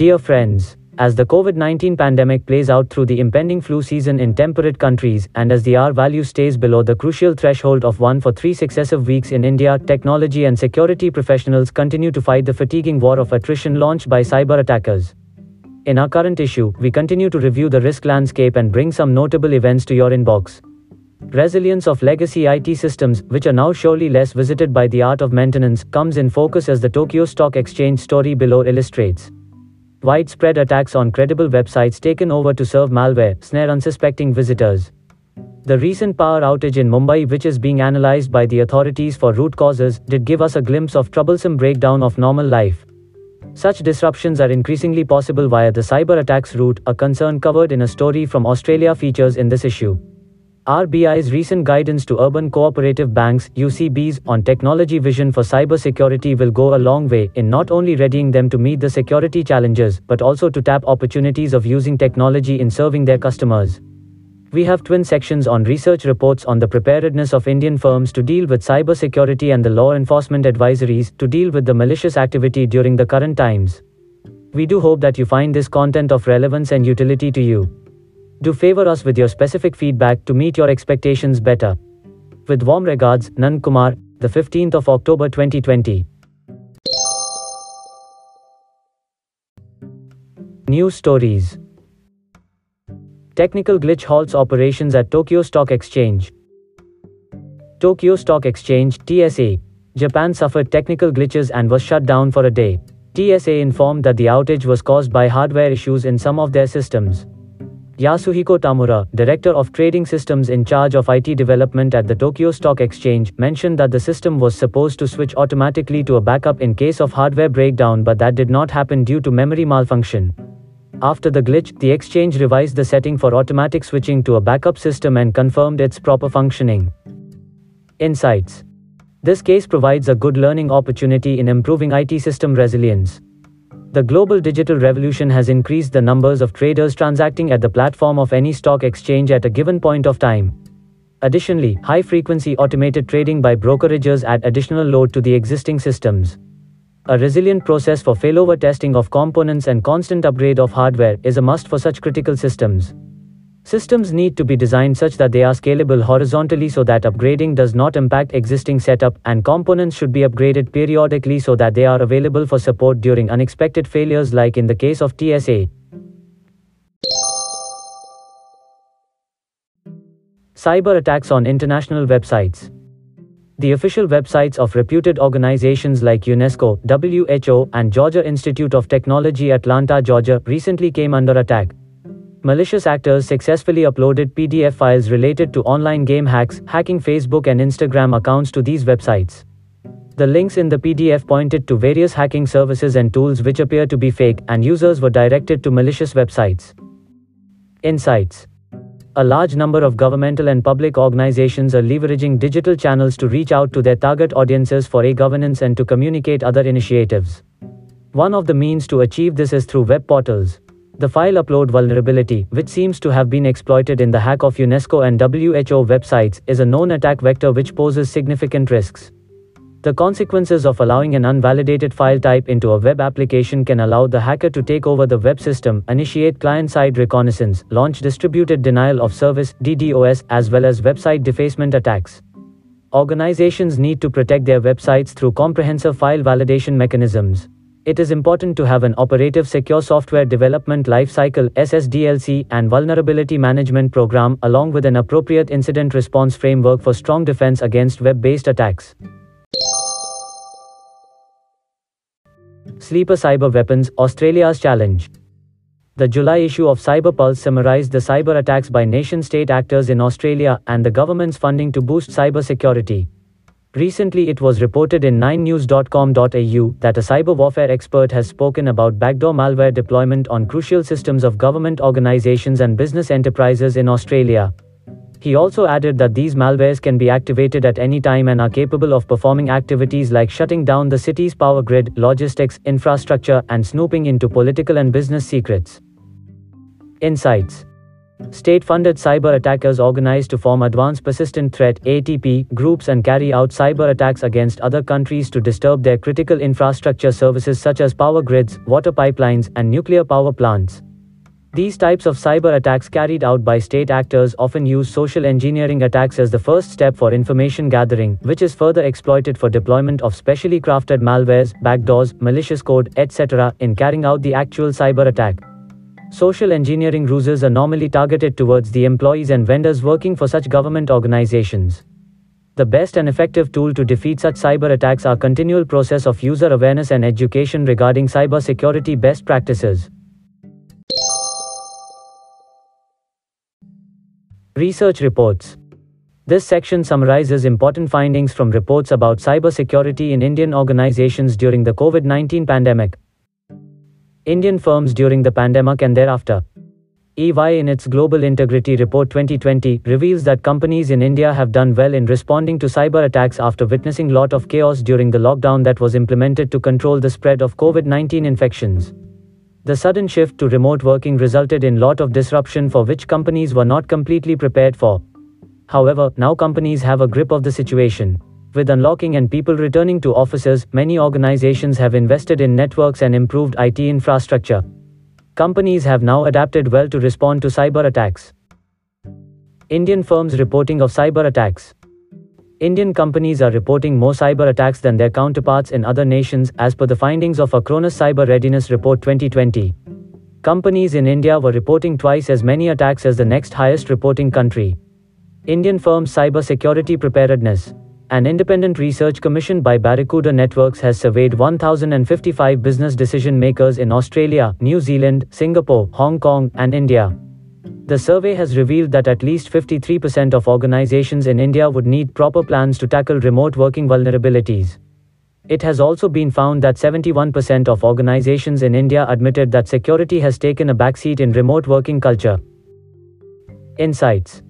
Dear friends, as the COVID 19 pandemic plays out through the impending flu season in temperate countries, and as the R value stays below the crucial threshold of 1 for three successive weeks in India, technology and security professionals continue to fight the fatiguing war of attrition launched by cyber attackers. In our current issue, we continue to review the risk landscape and bring some notable events to your inbox. Resilience of legacy IT systems, which are now surely less visited by the art of maintenance, comes in focus as the Tokyo Stock Exchange story below illustrates. Widespread attacks on credible websites taken over to serve malware snare unsuspecting visitors. The recent power outage in Mumbai, which is being analyzed by the authorities for root causes, did give us a glimpse of troublesome breakdown of normal life. Such disruptions are increasingly possible via the cyber attacks route, a concern covered in a story from Australia features in this issue. RBI's recent guidance to urban cooperative banks UCBs on technology vision for cybersecurity will go a long way in not only readying them to meet the security challenges but also to tap opportunities of using technology in serving their customers. We have twin sections on research reports on the preparedness of Indian firms to deal with cybersecurity and the law enforcement advisories to deal with the malicious activity during the current times. We do hope that you find this content of relevance and utility to you. Do favor us with your specific feedback to meet your expectations better. With warm regards, Nandkumar, the 15th of October 2020. News stories. Technical glitch halts operations at Tokyo Stock Exchange. Tokyo Stock Exchange TSE. Japan suffered technical glitches and was shut down for a day. TSE informed that the outage was caused by hardware issues in some of their systems. Yasuhiko Tamura, Director of Trading Systems in charge of IT development at the Tokyo Stock Exchange, mentioned that the system was supposed to switch automatically to a backup in case of hardware breakdown but that did not happen due to memory malfunction. After the glitch, the exchange revised the setting for automatic switching to a backup system and confirmed its proper functioning. Insights This case provides a good learning opportunity in improving IT system resilience. The global digital revolution has increased the numbers of traders transacting at the platform of any stock exchange at a given point of time. Additionally, high frequency automated trading by brokerages add additional load to the existing systems. A resilient process for failover testing of components and constant upgrade of hardware is a must for such critical systems. Systems need to be designed such that they are scalable horizontally so that upgrading does not impact existing setup, and components should be upgraded periodically so that they are available for support during unexpected failures, like in the case of TSA. Cyber attacks on international websites. The official websites of reputed organizations like UNESCO, WHO, and Georgia Institute of Technology Atlanta, Georgia, recently came under attack. Malicious actors successfully uploaded PDF files related to online game hacks, hacking Facebook and Instagram accounts to these websites. The links in the PDF pointed to various hacking services and tools which appear to be fake, and users were directed to malicious websites. Insights A large number of governmental and public organizations are leveraging digital channels to reach out to their target audiences for e governance and to communicate other initiatives. One of the means to achieve this is through web portals. The file upload vulnerability, which seems to have been exploited in the hack of UNESCO and WHO websites, is a known attack vector which poses significant risks. The consequences of allowing an unvalidated file type into a web application can allow the hacker to take over the web system, initiate client side reconnaissance, launch distributed denial of service DDoS, as well as website defacement attacks. Organizations need to protect their websites through comprehensive file validation mechanisms. It is important to have an operative secure software development lifecycle SSDLC and vulnerability management program along with an appropriate incident response framework for strong defense against web-based attacks. Sleeper Cyber Weapons Australia's Challenge The July issue of Cyber Pulse summarized the cyber attacks by nation state actors in Australia and the government's funding to boost cyber security. Recently, it was reported in 9news.com.au that a cyber warfare expert has spoken about backdoor malware deployment on crucial systems of government organizations and business enterprises in Australia. He also added that these malwares can be activated at any time and are capable of performing activities like shutting down the city's power grid, logistics, infrastructure, and snooping into political and business secrets. Insights State funded cyber attackers organize to form Advanced Persistent Threat ATP groups and carry out cyber attacks against other countries to disturb their critical infrastructure services such as power grids, water pipelines, and nuclear power plants. These types of cyber attacks carried out by state actors often use social engineering attacks as the first step for information gathering, which is further exploited for deployment of specially crafted malwares, backdoors, malicious code, etc., in carrying out the actual cyber attack. Social engineering ruses are normally targeted towards the employees and vendors working for such government organizations. The best and effective tool to defeat such cyber attacks are continual process of user awareness and education regarding cyber security best practices. Research reports. This section summarizes important findings from reports about cybersecurity in Indian organizations during the COVID 19 pandemic. Indian firms during the pandemic and thereafter. EY in its Global Integrity Report 2020 reveals that companies in India have done well in responding to cyber attacks after witnessing lot of chaos during the lockdown that was implemented to control the spread of COVID-19 infections. The sudden shift to remote working resulted in lot of disruption for which companies were not completely prepared for. However, now companies have a grip of the situation. With unlocking and people returning to offices, many organizations have invested in networks and improved IT infrastructure. Companies have now adapted well to respond to cyber attacks. Indian firms reporting of cyber attacks. Indian companies are reporting more cyber attacks than their counterparts in other nations, as per the findings of Acronis Cyber Readiness Report 2020. Companies in India were reporting twice as many attacks as the next highest reporting country. Indian firms' cyber security preparedness. An independent research commissioned by Barracuda Networks has surveyed 1,055 business decision makers in Australia, New Zealand, Singapore, Hong Kong, and India. The survey has revealed that at least 53% of organizations in India would need proper plans to tackle remote working vulnerabilities. It has also been found that 71% of organizations in India admitted that security has taken a backseat in remote working culture. Insights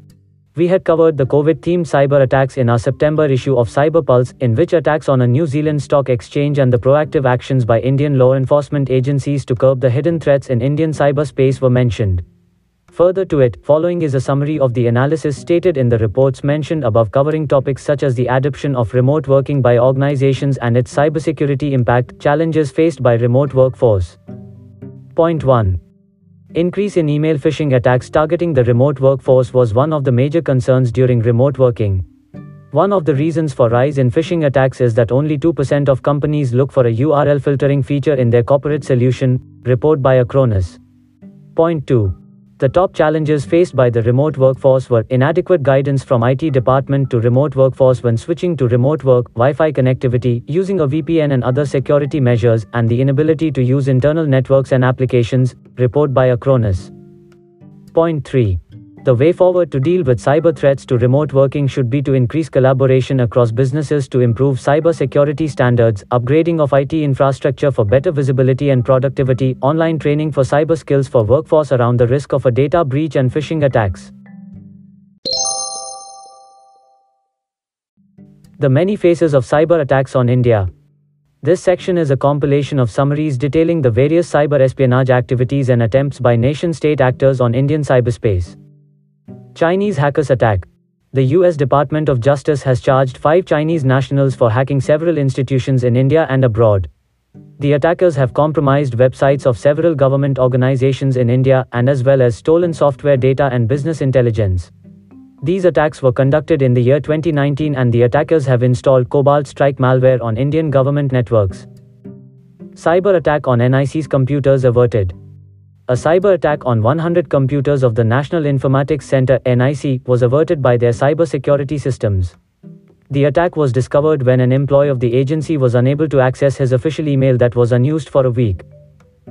We had covered the COVID themed cyber attacks in our September issue of Cyber Pulse, in which attacks on a New Zealand stock exchange and the proactive actions by Indian law enforcement agencies to curb the hidden threats in Indian cyberspace were mentioned. Further to it, following is a summary of the analysis stated in the reports mentioned above covering topics such as the adoption of remote working by organizations and its cybersecurity impact, challenges faced by remote workforce. Point 1. Increase in email phishing attacks targeting the remote workforce was one of the major concerns during remote working. One of the reasons for rise in phishing attacks is that only 2% of companies look for a URL filtering feature in their corporate solution, report by Acronis. Point 2. The top challenges faced by the remote workforce were inadequate guidance from IT department to remote workforce when switching to remote work, Wi-Fi connectivity, using a VPN and other security measures, and the inability to use internal networks and applications, report by Acronis. Point 3. The way forward to deal with cyber threats to remote working should be to increase collaboration across businesses to improve cyber security standards, upgrading of IT infrastructure for better visibility and productivity, online training for cyber skills for workforce around the risk of a data breach and phishing attacks. The many faces of cyber attacks on India. This section is a compilation of summaries detailing the various cyber espionage activities and attempts by nation state actors on Indian cyberspace. Chinese hackers attack. The US Department of Justice has charged five Chinese nationals for hacking several institutions in India and abroad. The attackers have compromised websites of several government organizations in India and as well as stolen software data and business intelligence. These attacks were conducted in the year 2019 and the attackers have installed Cobalt Strike malware on Indian government networks. Cyber attack on NIC's computers averted. A cyber attack on 100 computers of the National Informatics Center NIC was averted by their cybersecurity systems. The attack was discovered when an employee of the agency was unable to access his official email that was unused for a week.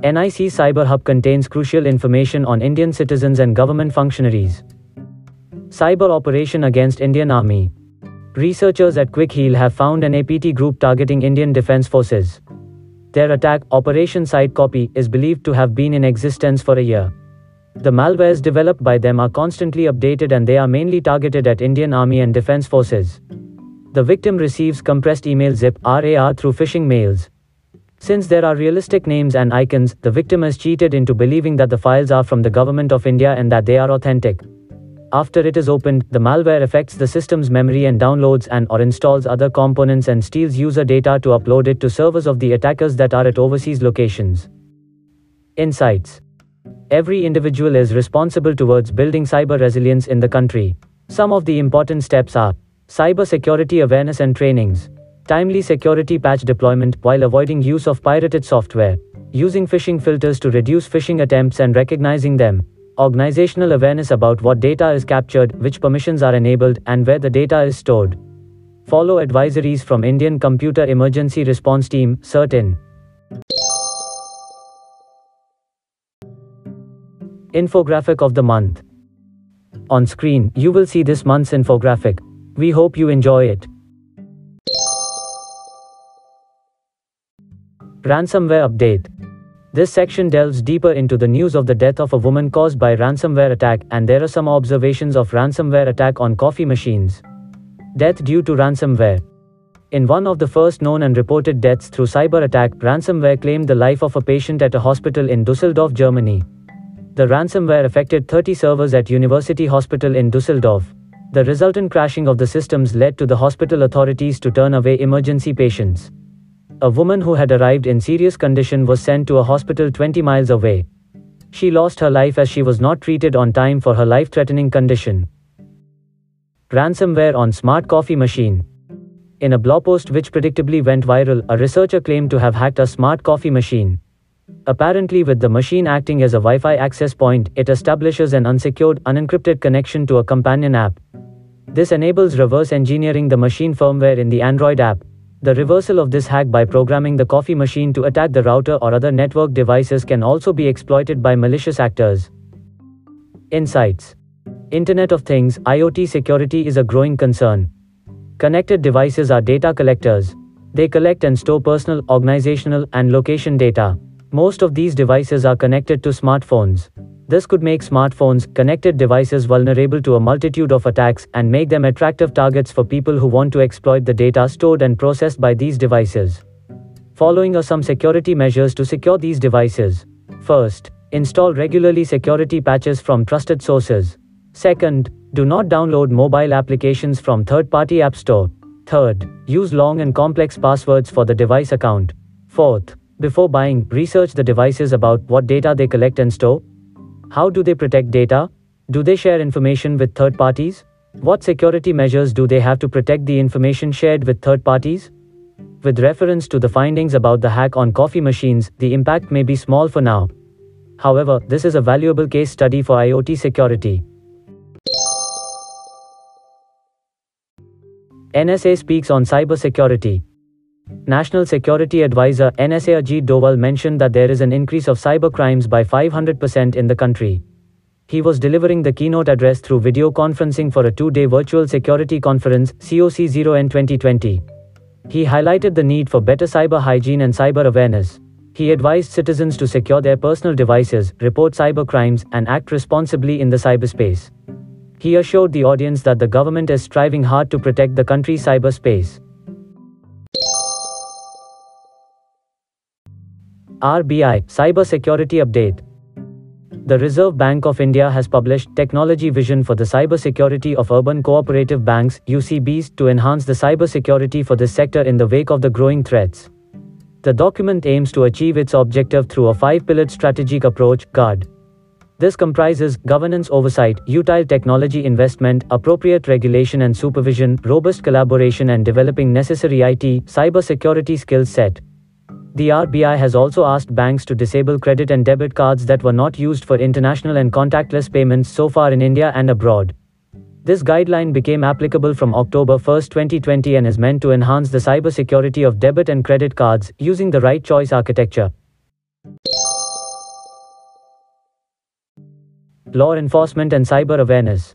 NIC Cyber Hub contains crucial information on Indian citizens and government functionaries. Cyber operation against Indian Army. Researchers at Quick Heal have found an APT group targeting Indian Defence Forces. Their attack, Operation Side Copy, is believed to have been in existence for a year. The malwares developed by them are constantly updated and they are mainly targeted at Indian Army and Defense Forces. The victim receives compressed email zip RAR through phishing mails. Since there are realistic names and icons, the victim is cheated into believing that the files are from the government of India and that they are authentic. After it is opened, the malware affects the system's memory and downloads and or installs other components and steals user data to upload it to servers of the attackers that are at overseas locations. Insights Every individual is responsible towards building cyber resilience in the country. Some of the important steps are cyber security awareness and trainings, timely security patch deployment while avoiding use of pirated software, using phishing filters to reduce phishing attempts and recognizing them, organizational awareness about what data is captured, which permissions are enabled, and where the data is stored. Follow advisories from Indian Computer Emergency Response Team, CERT-In. Infographic of the month. On screen, you will see this month's infographic. We hope you enjoy it. Ransomware Update this section delves deeper into the news of the death of a woman caused by ransomware attack and there are some observations of ransomware attack on coffee machines. Death due to ransomware. In one of the first known and reported deaths through cyber attack, ransomware claimed the life of a patient at a hospital in Dusseldorf, Germany. The ransomware affected 30 servers at University Hospital in Dusseldorf. The resultant crashing of the systems led to the hospital authorities to turn away emergency patients. A woman who had arrived in serious condition was sent to a hospital 20 miles away. She lost her life as she was not treated on time for her life-threatening condition. Ransomware on Smart Coffee Machine In a blog post which predictably went viral, a researcher claimed to have hacked a smart coffee machine. Apparently with the machine acting as a Wi-Fi access point, it establishes an unsecured, unencrypted connection to a companion app. This enables reverse engineering the machine firmware in the Android app. The reversal of this hack by programming the coffee machine to attack the router or other network devices can also be exploited by malicious actors. Insights Internet of Things IoT security is a growing concern. Connected devices are data collectors. They collect and store personal, organizational, and location data. Most of these devices are connected to smartphones. This could make smartphones, connected devices vulnerable to a multitude of attacks and make them attractive targets for people who want to exploit the data stored and processed by these devices. Following are some security measures to secure these devices. First, install regularly security patches from trusted sources. Second, do not download mobile applications from third-party app store. Third, use long and complex passwords for the device account. Fourth, before buying, research the devices about what data they collect and store. How do they protect data? Do they share information with third parties? What security measures do they have to protect the information shared with third parties? With reference to the findings about the hack on coffee machines, the impact may be small for now. However, this is a valuable case study for IoT security. NSA speaks on cybersecurity. National Security Advisor NSA Ajit Doval mentioned that there is an increase of cyber crimes by 500% in the country. He was delivering the keynote address through video conferencing for a two-day virtual security conference, COC0N 2020. He highlighted the need for better cyber hygiene and cyber awareness. He advised citizens to secure their personal devices, report cyber crimes, and act responsibly in the cyberspace. He assured the audience that the government is striving hard to protect the country's cyberspace. RBI Cyber Security Update The Reserve Bank of India has published Technology Vision for the Cybersecurity of Urban Cooperative Banks UCBs to enhance the cybersecurity for this sector in the wake of the growing threats. The document aims to achieve its objective through a five-pillared strategic approach, GUARD. This comprises governance oversight, utile technology investment, appropriate regulation and supervision, robust collaboration and developing necessary IT, cybersecurity skill set. The RBI has also asked banks to disable credit and debit cards that were not used for international and contactless payments so far in India and abroad. This guideline became applicable from October 1, 2020 and is meant to enhance the cybersecurity of debit and credit cards using the right choice architecture. Law enforcement and cyber awareness.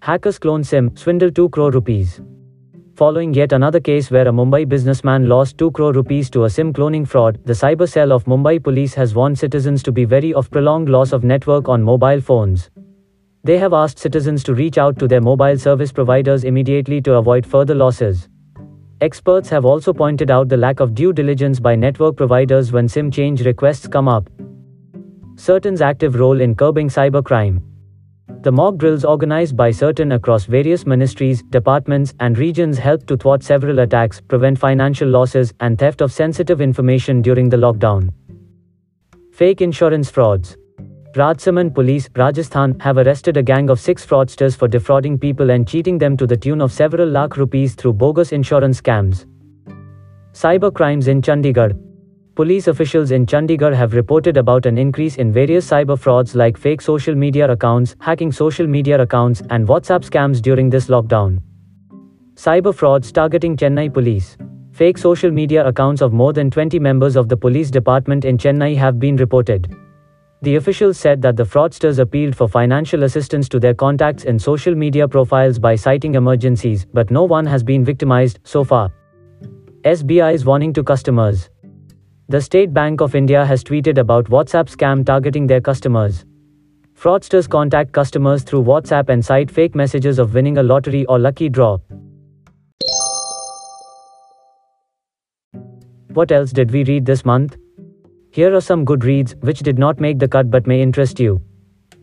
Hackers clone SIM, swindle 2 crore rupees. Following yet another case where a Mumbai businessman lost 2 crore rupees to a SIM cloning fraud, the cyber cell of Mumbai police has warned citizens to be wary of prolonged loss of network on mobile phones. They have asked citizens to reach out to their mobile service providers immediately to avoid further losses. Experts have also pointed out the lack of due diligence by network providers when SIM change requests come up. CERT-In's active role in curbing cybercrime. The mock drills organized by CERT-In across various ministries, departments, and regions helped to thwart several attacks, prevent financial losses, and theft of sensitive information during the lockdown. Fake insurance frauds. Rajsamand Police, Rajasthan, have arrested a gang of six fraudsters for defrauding people and cheating them to the tune of several lakh rupees through bogus insurance scams. Cyber crimes in Chandigarh. Police officials in Chandigarh have reported about an increase in various cyber frauds like fake social media accounts, hacking social media accounts, and WhatsApp scams during this lockdown. Cyber frauds targeting Chennai police. Fake social media accounts of more than 20 members of the police department in Chennai have been reported. The officials said that the fraudsters appealed for financial assistance to their contacts in social media profiles by citing emergencies, but no one has been victimized so far. SBI is warning to customers. The State Bank of India has tweeted about WhatsApp scam targeting their customers. Fraudsters contact customers through WhatsApp and cite fake messages of winning a lottery or lucky draw. What else did we read this month? Here are some good reads which did not make the cut but may interest you.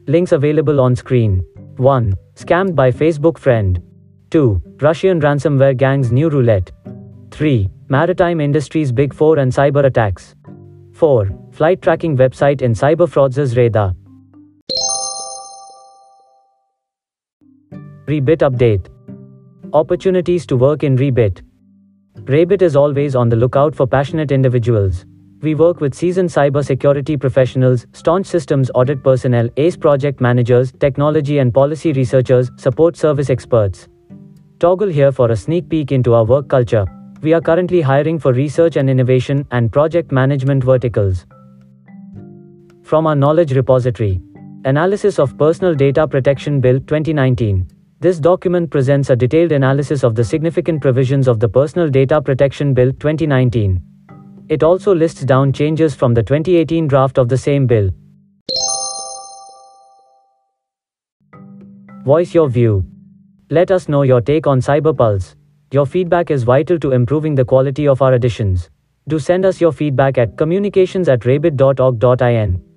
Links available on screen. 1. Scammed by Facebook friend. 2. Russian ransomware gang's new roulette. 3. Maritime industry's big 4 and cyber attacks. 4. Flight tracking website in cyber fraudsters radar. Rebit update. Opportunities to work in Rebit. Rebit is always on the lookout for passionate individuals. We work with seasoned cybersecurity professionals, staunch systems audit personnel, ACE project managers, technology and policy researchers, support service experts. Toggle here for a sneak peek into our work culture. We are currently hiring for research and innovation and project management verticals. From our knowledge repository Analysis of Personal Data Protection Bill 2019. This document presents a detailed analysis of the significant provisions of the Personal Data Protection Bill 2019. It also lists down changes from the 2018 draft of the same bill. Voice your view. Let us know your take on Cyberpulse. Your feedback is vital to improving the quality of our editions. Do send us your feedback at communications at rebit.org.in.